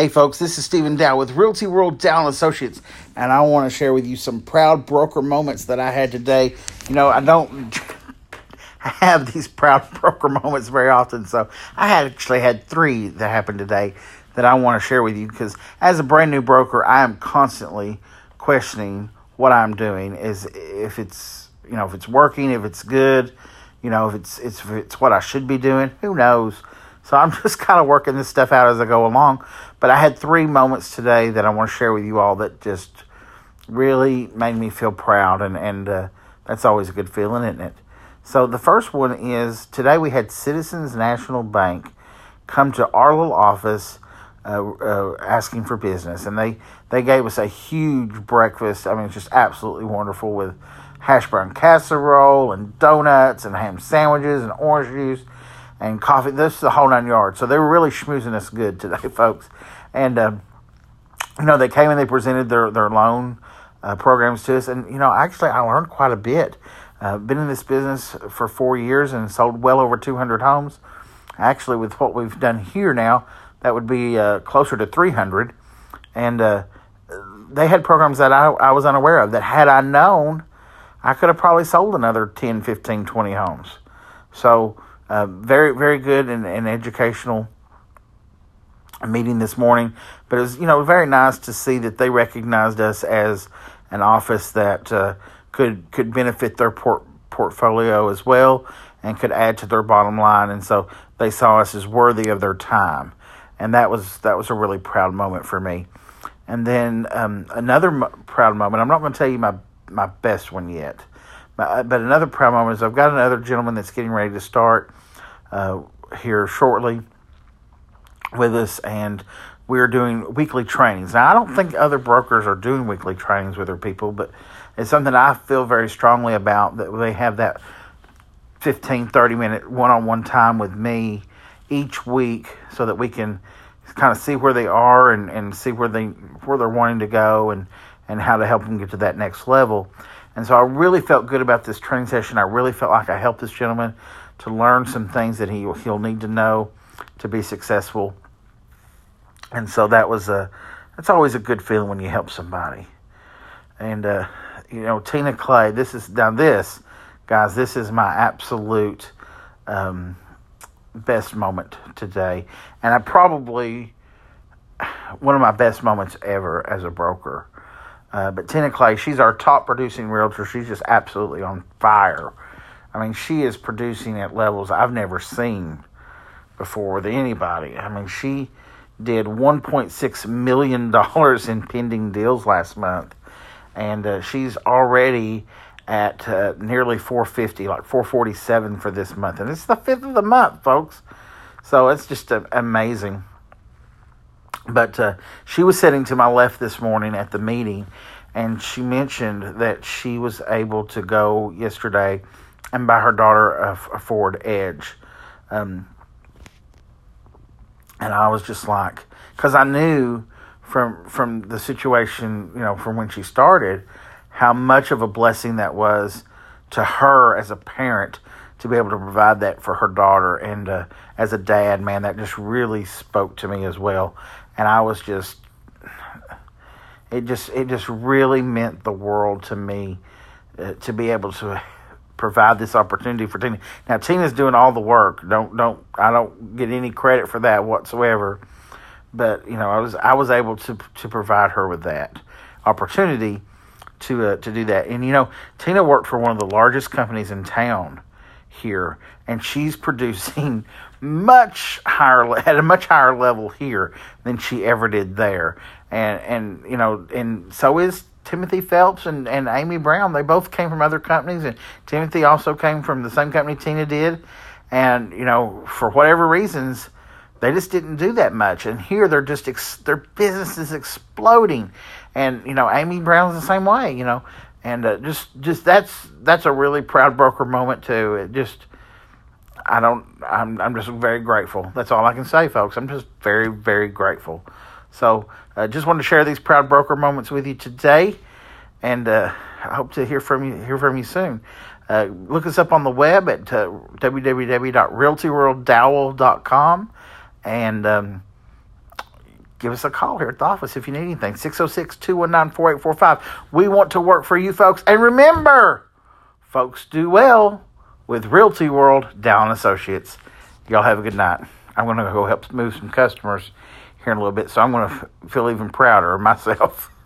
Hey folks, this is Stephen Dow with Realty World Dow Associates, and I want to share with you some proud broker moments that I had today. You know, I don't have these proud broker moments very often, so I actually had three that happened today that I want to share with you because as a brand new broker, I am constantly questioning what I'm doing is if it's you know if it's working, if it's good, you know if it's it's if it's what I should be doing. Who knows? So I'm just kind of working this stuff out as I go along. But I had three moments today that I want to share with you all that just really made me feel proud, and and uh, that's always a good feeling, isn't it? So the first one is today we had Citizens National Bank come to our little office uh, uh, asking for business, and they they gave us a huge breakfast. I mean, just absolutely wonderful with hash brown casserole and donuts and ham sandwiches and orange juice and coffee. This is the whole nine yards. So they were really schmoozing us good today, folks. And uh, you know, they came and they presented their their loan uh, programs to us, and you know, actually, I learned quite a bit. Uh, been in this business for four years and sold well over 200 homes. Actually, with what we've done here now, that would be uh, closer to 300. And uh, they had programs that I, I was unaware of that had I known, I could have probably sold another 10, 15, 20 homes. So, uh, very, very good and, and educational meeting this morning. But it was, you know, very nice to see that they recognized us as an office that uh, could could benefit their port, portfolio as well and could add to their bottom line. And so they saw us as worthy of their time, and that was that was a really proud moment for me. And then um, another mo- proud moment. I'm not going to tell you my my best one yet, but, uh, but another moment is I've got another gentleman that's getting ready to start uh, here shortly with us, and we're doing weekly trainings. Now, I don't think other brokers are doing weekly trainings with their people, but it's something I feel very strongly about that they have that 15, 30 minute one on one time with me each week so that we can kind of see where they are and, and see where they where they're wanting to go and, and how to help them get to that next level. And so I really felt good about this training session. I really felt like I helped this gentleman to learn some things that he he'll need to know to be successful. And so that was a that's always a good feeling when you help somebody. And uh, you know, Tina Clay, this is now this, guys, this is my absolute um, best moment today. And I probably one of my best moments ever as a broker. Uh, but Tina Clay, she's our top producing realtor. She's just absolutely on fire. I mean, she is producing at levels I've never seen before with anybody. I mean, she did $1.6 million in pending deals last month, and uh, she's already at uh, nearly 450, like 447 for this month, and it's the fifth of the month, folks. So it's just uh, amazing. But uh, she was sitting to my left this morning at the meeting, and she mentioned that she was able to go yesterday and buy her daughter a, a Ford Edge. Um, and I was just like, because I knew from from the situation, you know, from when she started, how much of a blessing that was to her as a parent to be able to provide that for her daughter, and uh, as a dad, man, that just really spoke to me as well. And I was just, it just it just really meant the world to me uh, to be able to provide this opportunity for Tina. Now Tina's doing all the work. Don't don't I don't get any credit for that whatsoever. But you know I was I was able to to provide her with that opportunity to uh, to do that. And you know Tina worked for one of the largest companies in town here, and she's producing much higher at a much higher level here than she ever did there. And and you know and so is Timothy Phelps and, and Amy Brown, they both came from other companies, and Timothy also came from the same company Tina did. And, you know, for whatever reasons, they just didn't do that much. And here they're just, ex- their business is exploding. And, you know, Amy Brown's the same way, you know. And uh, just, just that's, that's a really proud broker moment, too. It just, I don't, I'm, I'm just very grateful. That's all I can say, folks. I'm just very, very grateful. So, uh, just wanted to share these proud broker moments with you today, and uh, I hope to hear from you hear from you soon. Uh, look us up on the web at uh, www.realtyworlddowell.com and um, give us a call here at the office if you need anything. 606 219 4845. We want to work for you folks. And remember, folks do well with Realty World Dowell Associates. Y'all have a good night. I'm going to go help move some customers here in a little bit, so I'm going to feel even prouder of myself.